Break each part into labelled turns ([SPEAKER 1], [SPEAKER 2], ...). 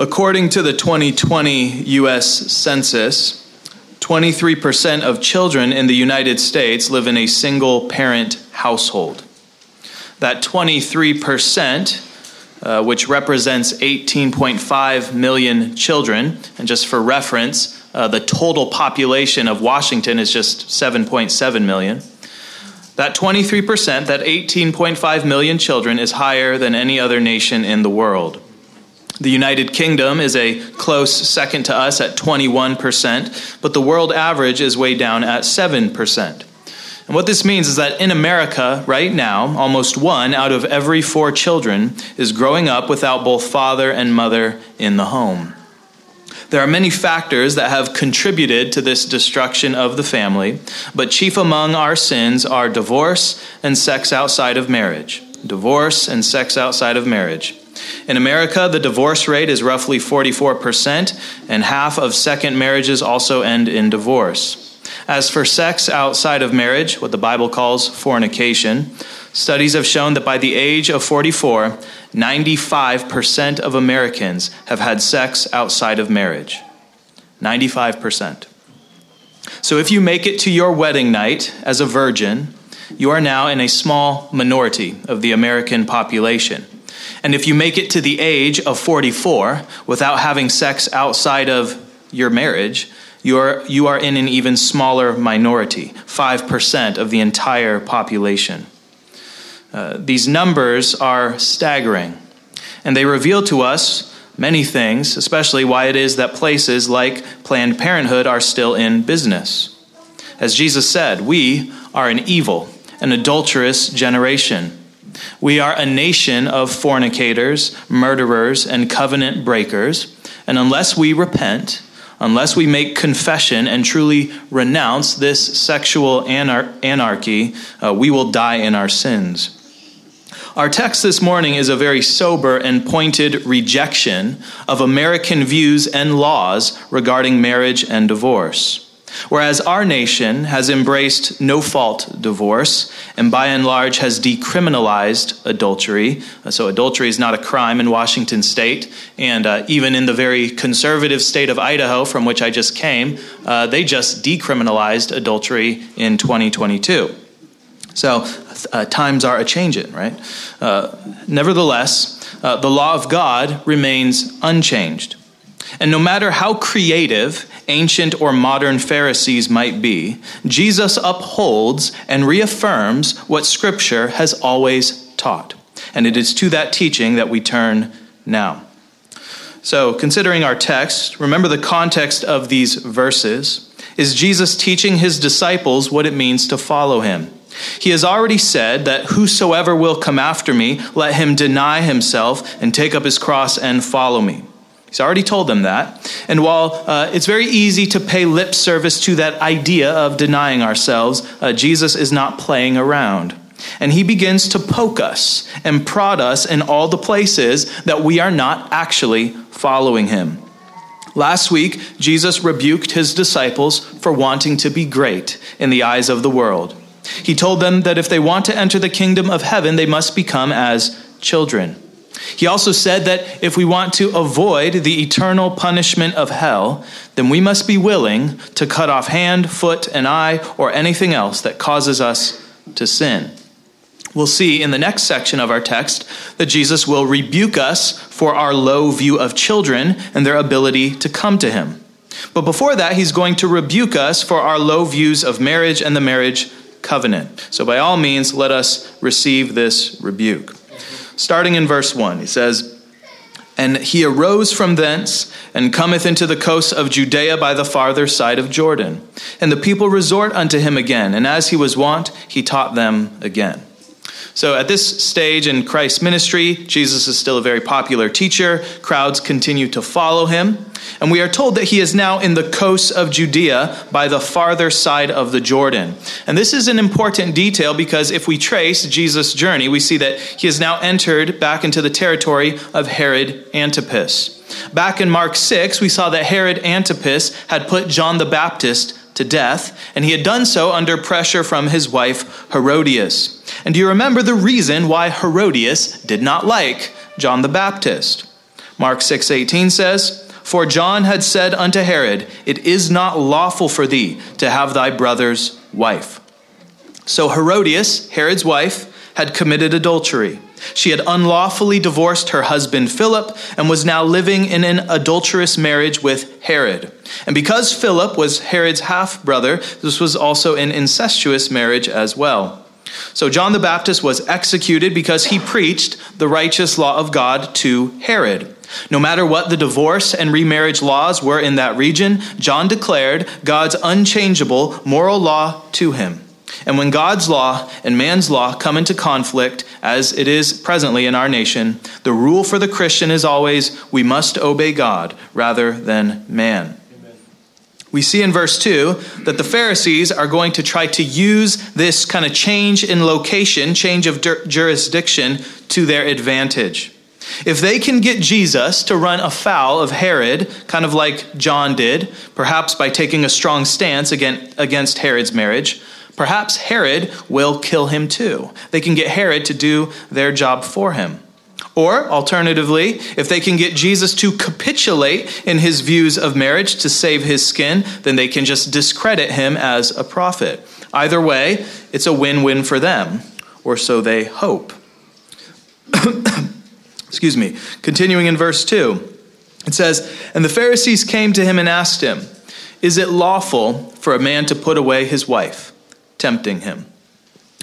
[SPEAKER 1] According to the 2020 US Census, 23% of children in the United States live in a single parent household. That 23%, uh, which represents 18.5 million children, and just for reference, uh, the total population of Washington is just 7.7 million. That 23%, that 18.5 million children, is higher than any other nation in the world. The United Kingdom is a close second to us at 21%, but the world average is way down at 7%. And what this means is that in America, right now, almost one out of every four children is growing up without both father and mother in the home. There are many factors that have contributed to this destruction of the family, but chief among our sins are divorce and sex outside of marriage. Divorce and sex outside of marriage. In America, the divorce rate is roughly 44%, and half of second marriages also end in divorce. As for sex outside of marriage, what the Bible calls fornication, studies have shown that by the age of 44, 95% of Americans have had sex outside of marriage. 95%. So if you make it to your wedding night as a virgin, you are now in a small minority of the American population. And if you make it to the age of 44 without having sex outside of your marriage, you are, you are in an even smaller minority 5% of the entire population. Uh, these numbers are staggering, and they reveal to us many things, especially why it is that places like Planned Parenthood are still in business. As Jesus said, we are an evil, an adulterous generation. We are a nation of fornicators, murderers, and covenant breakers. And unless we repent, unless we make confession and truly renounce this sexual anar- anarchy, uh, we will die in our sins. Our text this morning is a very sober and pointed rejection of American views and laws regarding marriage and divorce. Whereas our nation has embraced no fault divorce and by and large has decriminalized adultery. Uh, so, adultery is not a crime in Washington state. And uh, even in the very conservative state of Idaho, from which I just came, uh, they just decriminalized adultery in 2022. So, uh, times are a changing, right? Uh, nevertheless, uh, the law of God remains unchanged. And no matter how creative ancient or modern Pharisees might be, Jesus upholds and reaffirms what Scripture has always taught. And it is to that teaching that we turn now. So, considering our text, remember the context of these verses. Is Jesus teaching his disciples what it means to follow him? He has already said that whosoever will come after me, let him deny himself and take up his cross and follow me. He's already told them that. And while uh, it's very easy to pay lip service to that idea of denying ourselves, uh, Jesus is not playing around. And he begins to poke us and prod us in all the places that we are not actually following him. Last week, Jesus rebuked his disciples for wanting to be great in the eyes of the world. He told them that if they want to enter the kingdom of heaven, they must become as children. He also said that if we want to avoid the eternal punishment of hell, then we must be willing to cut off hand, foot, and eye, or anything else that causes us to sin. We'll see in the next section of our text that Jesus will rebuke us for our low view of children and their ability to come to him. But before that, he's going to rebuke us for our low views of marriage and the marriage covenant. So, by all means, let us receive this rebuke starting in verse 1. He says, And he arose from thence and cometh into the coasts of Judea by the farther side of Jordan. And the people resort unto him again, and as he was wont, he taught them again. So, at this stage in Christ's ministry, Jesus is still a very popular teacher. Crowds continue to follow him. And we are told that he is now in the coasts of Judea by the farther side of the Jordan. And this is an important detail because if we trace Jesus' journey, we see that he has now entered back into the territory of Herod Antipas. Back in Mark 6, we saw that Herod Antipas had put John the Baptist to death, and he had done so under pressure from his wife Herodias. And do you remember the reason why Herodias did not like John the Baptist? Mark 6:18 says, "For John had said unto Herod, It is not lawful for thee to have thy brother's wife." So Herodias, Herod's wife, had committed adultery. She had unlawfully divorced her husband Philip and was now living in an adulterous marriage with Herod. And because Philip was Herod's half brother, this was also an incestuous marriage as well. So John the Baptist was executed because he preached the righteous law of God to Herod. No matter what the divorce and remarriage laws were in that region, John declared God's unchangeable moral law to him. And when God's law and man's law come into conflict, as it is presently in our nation, the rule for the Christian is always we must obey God rather than man. We see in verse 2 that the Pharisees are going to try to use this kind of change in location, change of jurisdiction to their advantage. If they can get Jesus to run afoul of Herod, kind of like John did, perhaps by taking a strong stance against Herod's marriage, Perhaps Herod will kill him too. They can get Herod to do their job for him. Or, alternatively, if they can get Jesus to capitulate in his views of marriage to save his skin, then they can just discredit him as a prophet. Either way, it's a win win for them, or so they hope. Excuse me. Continuing in verse 2, it says, And the Pharisees came to him and asked him, Is it lawful for a man to put away his wife? tempting him.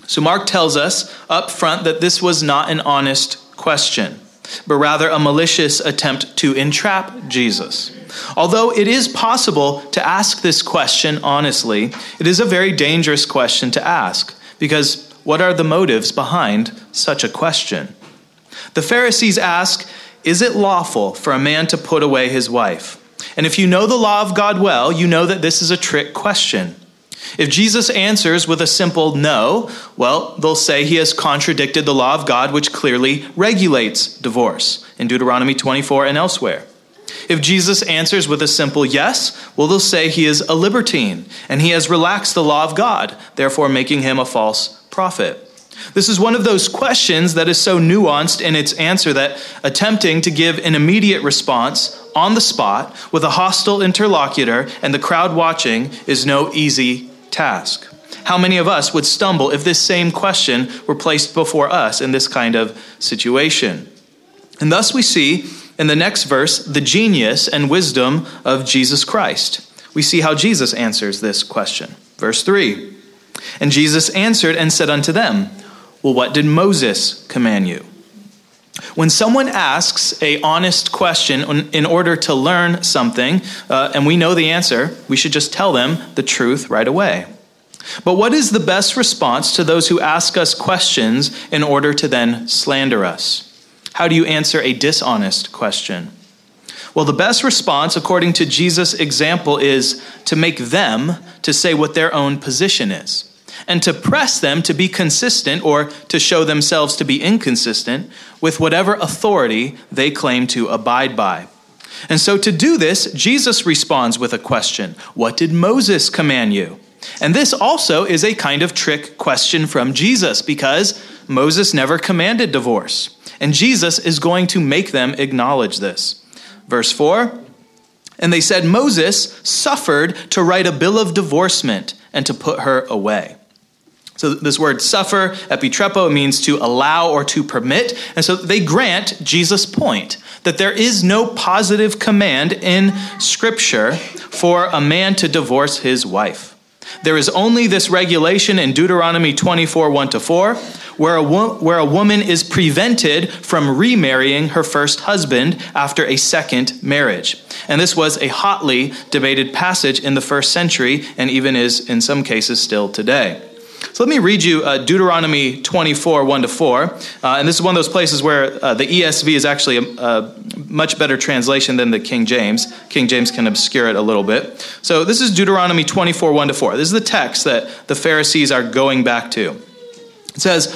[SPEAKER 1] So Mark tells us up front that this was not an honest question, but rather a malicious attempt to entrap Jesus. Although it is possible to ask this question honestly, it is a very dangerous question to ask because what are the motives behind such a question? The Pharisees ask, Is it lawful for a man to put away his wife? And if you know the law of God well, you know that this is a trick question. If Jesus answers with a simple no, well, they'll say he has contradicted the law of God, which clearly regulates divorce in Deuteronomy 24 and elsewhere. If Jesus answers with a simple yes, well, they'll say he is a libertine and he has relaxed the law of God, therefore making him a false prophet. This is one of those questions that is so nuanced in its answer that attempting to give an immediate response on the spot with a hostile interlocutor and the crowd watching is no easy task. How many of us would stumble if this same question were placed before us in this kind of situation? And thus we see in the next verse the genius and wisdom of Jesus Christ. We see how Jesus answers this question. Verse 3 And Jesus answered and said unto them, Well, what did Moses command you? When someone asks a honest question in order to learn something, uh, and we know the answer, we should just tell them the truth right away. But what is the best response to those who ask us questions in order to then slander us? How do you answer a dishonest question? Well, the best response, according to Jesus' example, is to make them to say what their own position is and to press them to be consistent or to show themselves to be inconsistent with whatever authority they claim to abide by. And so, to do this, Jesus responds with a question What did Moses command you? And this also is a kind of trick question from Jesus because Moses never commanded divorce. And Jesus is going to make them acknowledge this. Verse 4 And they said, Moses suffered to write a bill of divorcement and to put her away. So this word suffer, epitrepo, means to allow or to permit. And so they grant Jesus' point that there is no positive command in Scripture for a man to divorce his wife. There is only this regulation in Deuteronomy 24 1 to 4, where a, where a woman is prevented from remarrying her first husband after a second marriage. And this was a hotly debated passage in the first century and even is in some cases still today. So let me read you uh, Deuteronomy 24, 1 to 4. Uh, and this is one of those places where uh, the ESV is actually a, a, much better translation than the King James. King James can obscure it a little bit. So this is Deuteronomy 24, 1 to 4. This is the text that the Pharisees are going back to. It says,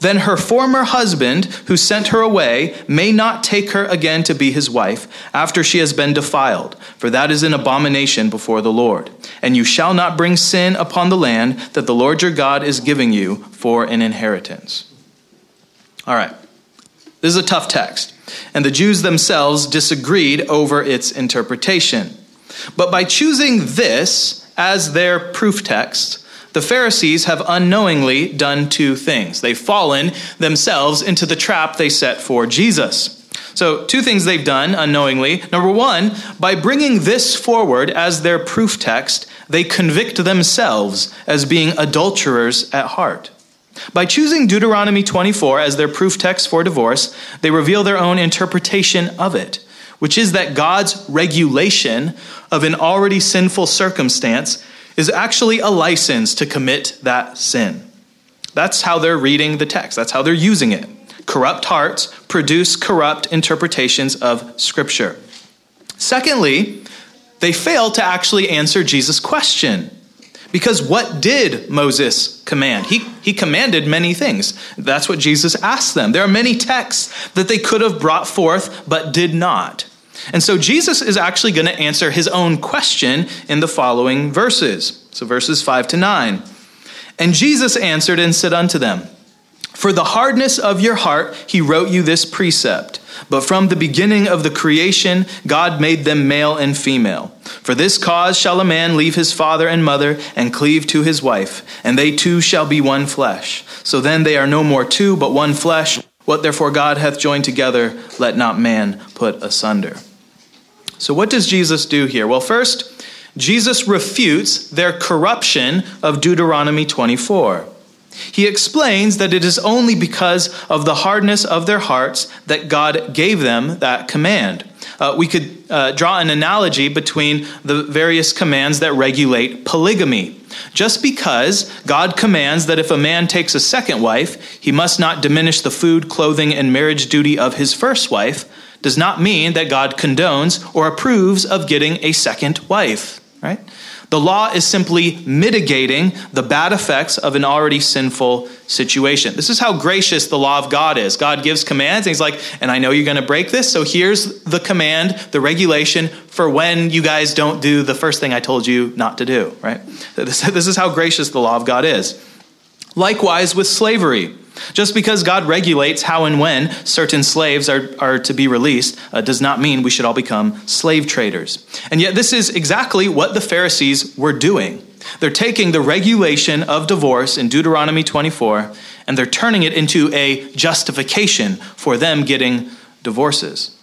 [SPEAKER 1] then her former husband, who sent her away, may not take her again to be his wife after she has been defiled, for that is an abomination before the Lord. And you shall not bring sin upon the land that the Lord your God is giving you for an inheritance. All right. This is a tough text, and the Jews themselves disagreed over its interpretation. But by choosing this as their proof text, the Pharisees have unknowingly done two things. They've fallen themselves into the trap they set for Jesus. So, two things they've done unknowingly. Number one, by bringing this forward as their proof text, they convict themselves as being adulterers at heart. By choosing Deuteronomy 24 as their proof text for divorce, they reveal their own interpretation of it, which is that God's regulation of an already sinful circumstance is actually a license to commit that sin. That's how they're reading the text, that's how they're using it. Corrupt hearts produce corrupt interpretations of Scripture. Secondly, they fail to actually answer Jesus' question. Because what did Moses command? He, he commanded many things. That's what Jesus asked them. There are many texts that they could have brought forth, but did not. And so Jesus is actually going to answer his own question in the following verses. So verses 5 to 9. And Jesus answered and said unto them, For the hardness of your heart he wrote you this precept. But from the beginning of the creation, God made them male and female. For this cause shall a man leave his father and mother and cleave to his wife, and they two shall be one flesh. So then they are no more two, but one flesh. What therefore God hath joined together, let not man put asunder. So, what does Jesus do here? Well, first, Jesus refutes their corruption of Deuteronomy 24. He explains that it is only because of the hardness of their hearts that God gave them that command. Uh, we could uh, draw an analogy between the various commands that regulate polygamy. Just because God commands that if a man takes a second wife, he must not diminish the food, clothing, and marriage duty of his first wife, does not mean that God condones or approves of getting a second wife, right? The law is simply mitigating the bad effects of an already sinful situation. This is how gracious the law of God is. God gives commands, and He's like, and I know you're going to break this, so here's the command, the regulation for when you guys don't do the first thing I told you not to do, right? This, this is how gracious the law of God is. Likewise with slavery. Just because God regulates how and when certain slaves are, are to be released uh, does not mean we should all become slave traders. And yet, this is exactly what the Pharisees were doing. They're taking the regulation of divorce in Deuteronomy 24 and they're turning it into a justification for them getting divorces.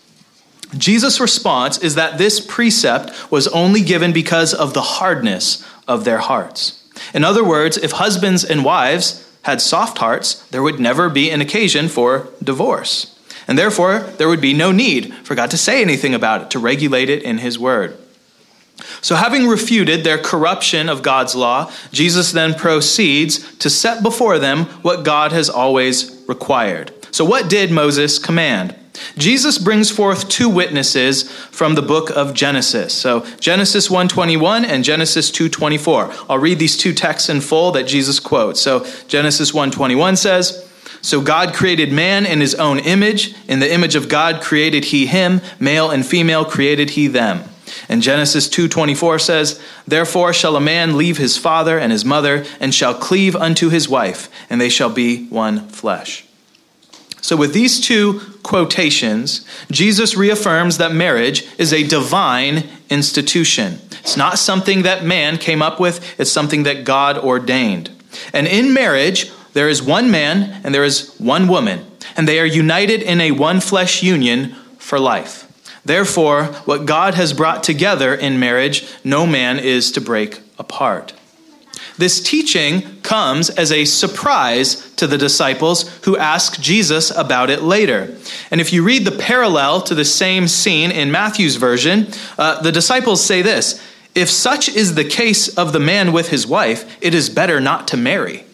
[SPEAKER 1] Jesus' response is that this precept was only given because of the hardness of their hearts. In other words, if husbands and wives had soft hearts, there would never be an occasion for divorce. And therefore, there would be no need for God to say anything about it, to regulate it in His Word. So, having refuted their corruption of God's law, Jesus then proceeds to set before them what God has always required. So, what did Moses command? Jesus brings forth two witnesses from the book of Genesis. So Genesis 1:21 and Genesis 2:24. I'll read these two texts in full that Jesus quotes. So Genesis 1:21 says, "So God created man in his own image, in the image of God created he him, male and female created he them." And Genesis 2:24 says, "Therefore shall a man leave his father and his mother and shall cleave unto his wife, and they shall be one flesh." So, with these two quotations, Jesus reaffirms that marriage is a divine institution. It's not something that man came up with, it's something that God ordained. And in marriage, there is one man and there is one woman, and they are united in a one flesh union for life. Therefore, what God has brought together in marriage, no man is to break apart. This teaching comes as a surprise to the disciples who ask Jesus about it later. And if you read the parallel to the same scene in Matthew's version, uh, the disciples say this If such is the case of the man with his wife, it is better not to marry.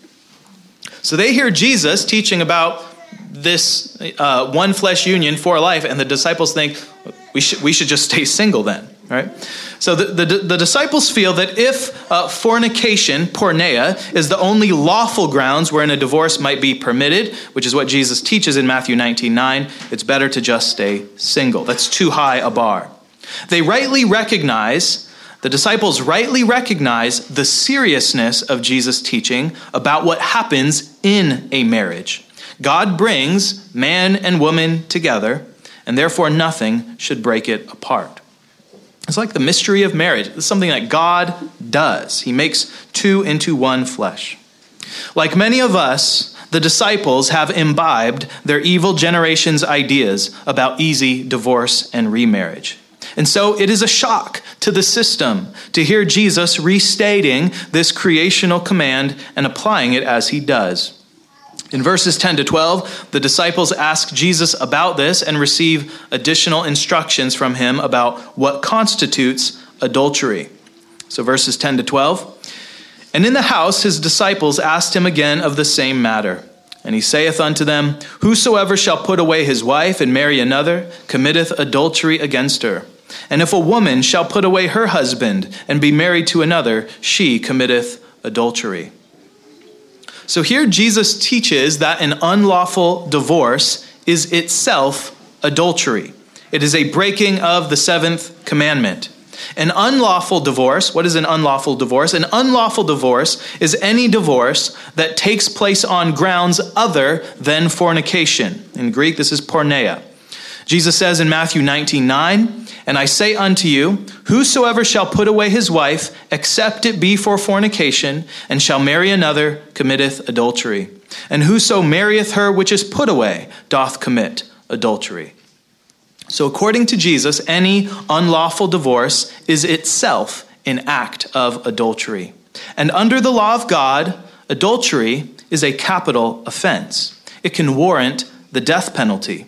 [SPEAKER 1] So they hear Jesus teaching about this uh, one flesh union for life, and the disciples think we should, we should just stay single then, right? So the, the, the disciples feel that if uh, fornication, porneia, is the only lawful grounds wherein a divorce might be permitted, which is what Jesus teaches in Matthew 19 9, it's better to just stay single. That's too high a bar. They rightly recognize the disciples rightly recognize the seriousness of Jesus' teaching about what happens in a marriage. God brings man and woman together, and therefore nothing should break it apart. It's like the mystery of marriage. It's something that God does. He makes two into one flesh. Like many of us, the disciples have imbibed their evil generation's ideas about easy divorce and remarriage. And so it is a shock to the system to hear Jesus restating this creational command and applying it as he does. In verses 10 to 12, the disciples ask Jesus about this and receive additional instructions from him about what constitutes adultery. So, verses 10 to 12. And in the house his disciples asked him again of the same matter. And he saith unto them, Whosoever shall put away his wife and marry another committeth adultery against her. And if a woman shall put away her husband and be married to another, she committeth adultery. So here Jesus teaches that an unlawful divorce is itself adultery. It is a breaking of the seventh commandment. An unlawful divorce, what is an unlawful divorce? An unlawful divorce is any divorce that takes place on grounds other than fornication. In Greek, this is porneia. Jesus says in Matthew 19 9, And I say unto you, Whosoever shall put away his wife, except it be for fornication, and shall marry another, committeth adultery. And whoso marrieth her which is put away, doth commit adultery. So, according to Jesus, any unlawful divorce is itself an act of adultery. And under the law of God, adultery is a capital offense. It can warrant the death penalty.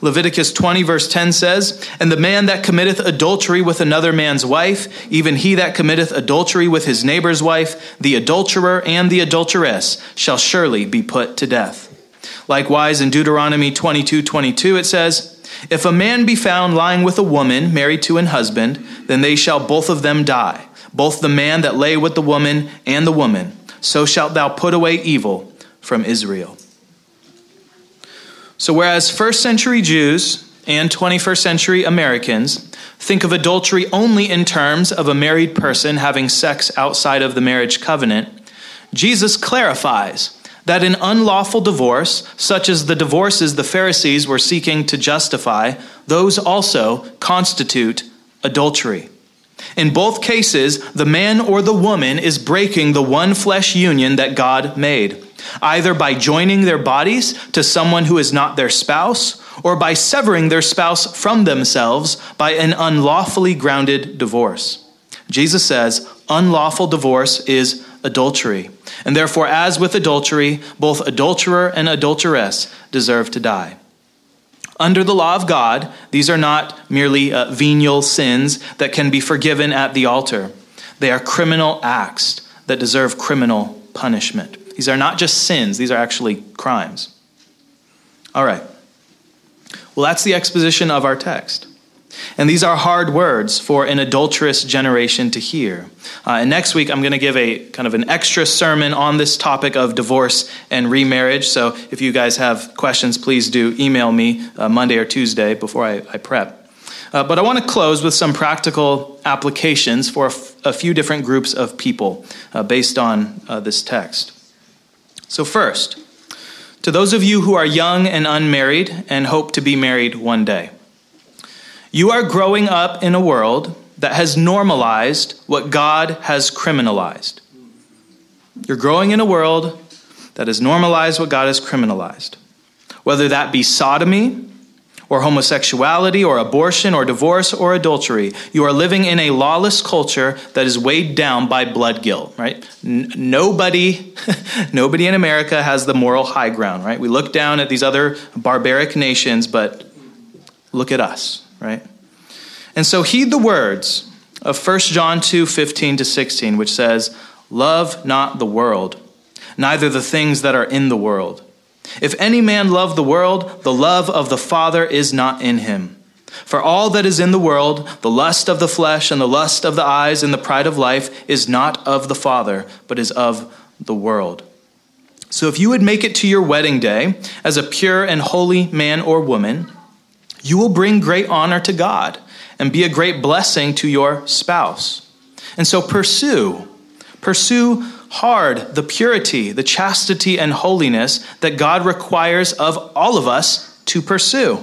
[SPEAKER 1] Leviticus 20, verse 10 says, And the man that committeth adultery with another man's wife, even he that committeth adultery with his neighbor's wife, the adulterer and the adulteress, shall surely be put to death. Likewise, in Deuteronomy 22, 22, it says, If a man be found lying with a woman married to an husband, then they shall both of them die, both the man that lay with the woman and the woman. So shalt thou put away evil from Israel. So, whereas first century Jews and 21st century Americans think of adultery only in terms of a married person having sex outside of the marriage covenant, Jesus clarifies that an unlawful divorce, such as the divorces the Pharisees were seeking to justify, those also constitute adultery. In both cases, the man or the woman is breaking the one flesh union that God made either by joining their bodies to someone who is not their spouse, or by severing their spouse from themselves by an unlawfully grounded divorce. Jesus says unlawful divorce is adultery. And therefore, as with adultery, both adulterer and adulteress deserve to die. Under the law of God, these are not merely uh, venial sins that can be forgiven at the altar. They are criminal acts that deserve criminal punishment. These are not just sins, these are actually crimes. All right. Well, that's the exposition of our text. And these are hard words for an adulterous generation to hear. Uh, and next week, I'm going to give a kind of an extra sermon on this topic of divorce and remarriage. So if you guys have questions, please do email me uh, Monday or Tuesday before I, I prep. Uh, but I want to close with some practical applications for a, f- a few different groups of people uh, based on uh, this text. So, first, to those of you who are young and unmarried and hope to be married one day, you are growing up in a world that has normalized what God has criminalized. You're growing in a world that has normalized what God has criminalized, whether that be sodomy, or homosexuality or abortion or divorce or adultery. You are living in a lawless culture that is weighed down by blood guilt, right? N- nobody nobody in America has the moral high ground, right? We look down at these other barbaric nations, but look at us, right? And so heed the words of 1 John 2 15 to 16, which says, Love not the world, neither the things that are in the world. If any man love the world, the love of the Father is not in him. For all that is in the world, the lust of the flesh and the lust of the eyes and the pride of life, is not of the Father, but is of the world. So if you would make it to your wedding day as a pure and holy man or woman, you will bring great honor to God and be a great blessing to your spouse. And so pursue, pursue hard the purity, the chastity, and holiness that God requires of all of us to pursue.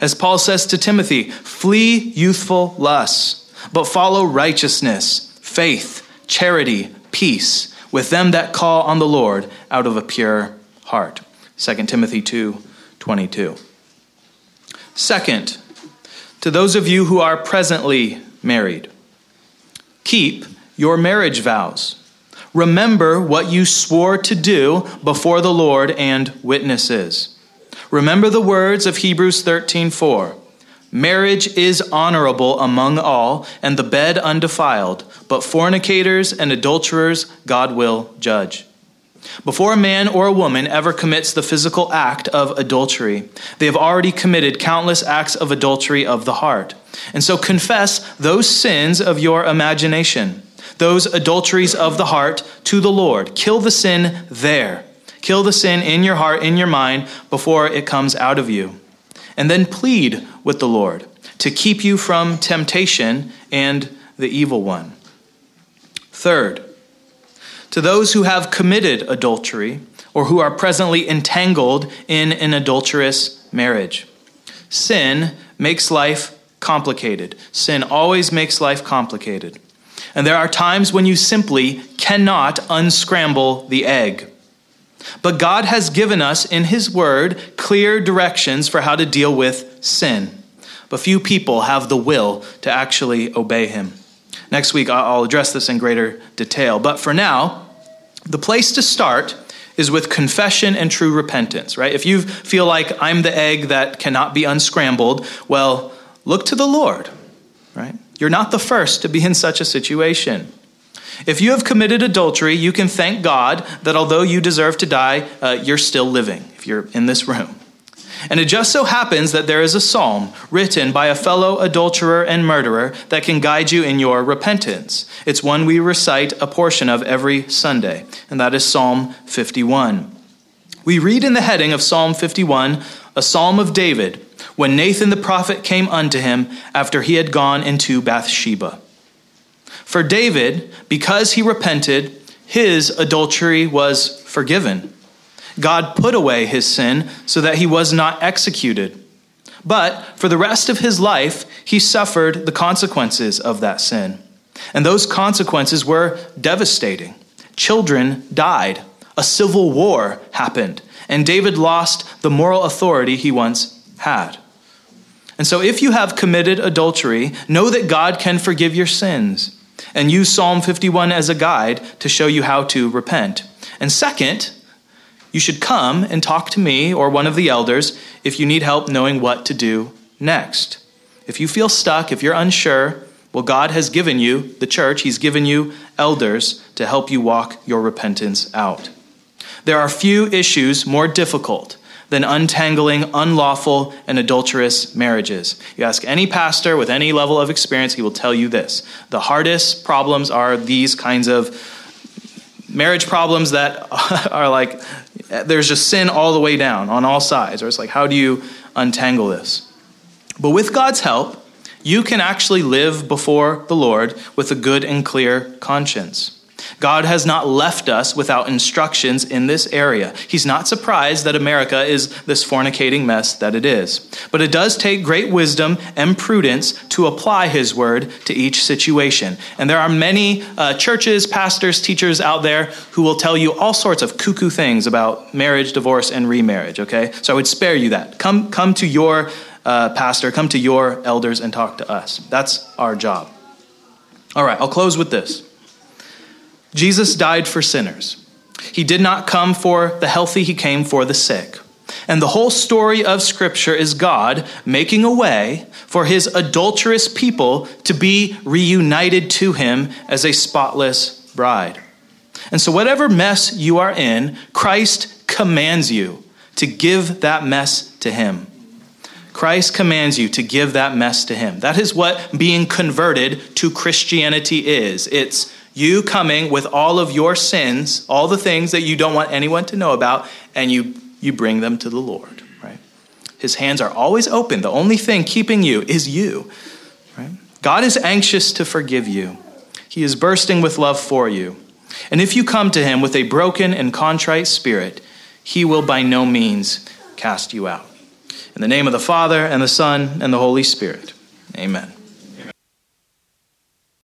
[SPEAKER 1] As Paul says to Timothy, flee youthful lusts, but follow righteousness, faith, charity, peace with them that call on the Lord out of a pure heart. 2 Timothy 2 22. Second, to those of you who are presently married, keep your marriage vows. Remember what you swore to do before the Lord and witnesses. Remember the words of Hebrews 13:4. Marriage is honorable among all, and the bed undefiled, but fornicators and adulterers God will judge. Before a man or a woman ever commits the physical act of adultery, they have already committed countless acts of adultery of the heart. And so confess those sins of your imagination those adulteries of the heart to the Lord. Kill the sin there. Kill the sin in your heart, in your mind, before it comes out of you. And then plead with the Lord to keep you from temptation and the evil one. Third, to those who have committed adultery or who are presently entangled in an adulterous marriage, sin makes life complicated. Sin always makes life complicated. And there are times when you simply cannot unscramble the egg. But God has given us in His Word clear directions for how to deal with sin. But few people have the will to actually obey Him. Next week, I'll address this in greater detail. But for now, the place to start is with confession and true repentance, right? If you feel like I'm the egg that cannot be unscrambled, well, look to the Lord, right? You're not the first to be in such a situation. If you have committed adultery, you can thank God that although you deserve to die, uh, you're still living if you're in this room. And it just so happens that there is a psalm written by a fellow adulterer and murderer that can guide you in your repentance. It's one we recite a portion of every Sunday, and that is Psalm 51. We read in the heading of Psalm 51 a psalm of David when Nathan the prophet came unto him after he had gone into Bathsheba. For David, because he repented, his adultery was forgiven. God put away his sin so that he was not executed. But for the rest of his life, he suffered the consequences of that sin. And those consequences were devastating. Children died, a civil war happened, and David lost the moral authority he once had. And so, if you have committed adultery, know that God can forgive your sins and use Psalm 51 as a guide to show you how to repent. And second, you should come and talk to me or one of the elders if you need help knowing what to do next. If you feel stuck, if you're unsure, well, God has given you, the church, He's given you elders to help you walk your repentance out. There are few issues more difficult than untangling unlawful and adulterous marriages. You ask any pastor with any level of experience, he will tell you this. The hardest problems are these kinds of marriage problems that are like there's just sin all the way down on all sides, or it's like, how do you untangle this? But with God's help, you can actually live before the Lord with a good and clear conscience. God has not left us without instructions in this area. He's not surprised that America is this fornicating mess that it is. But it does take great wisdom and prudence to apply His word to each situation. And there are many uh, churches, pastors, teachers out there who will tell you all sorts of cuckoo things about marriage, divorce, and remarriage, okay? So I would spare you that. Come, come to your uh, pastor, come to your elders and talk to us. That's our job. All right, I'll close with this Jesus died for sinners. He did not come for the healthy, he came for the sick. And the whole story of Scripture is God making a way for his adulterous people to be reunited to him as a spotless bride. And so, whatever mess you are in, Christ commands you to give that mess to him. Christ commands you to give that mess to him. That is what being converted to Christianity is. It's you coming with all of your sins, all the things that you don't want anyone to know about, and you, you bring them to the Lord, right? His hands are always open. The only thing keeping you is you, right? God is anxious to forgive you. He is bursting with love for you. And if you come to him with a broken and contrite spirit, he will by no means cast you out. In the name of the Father, and the Son, and the Holy Spirit. Amen.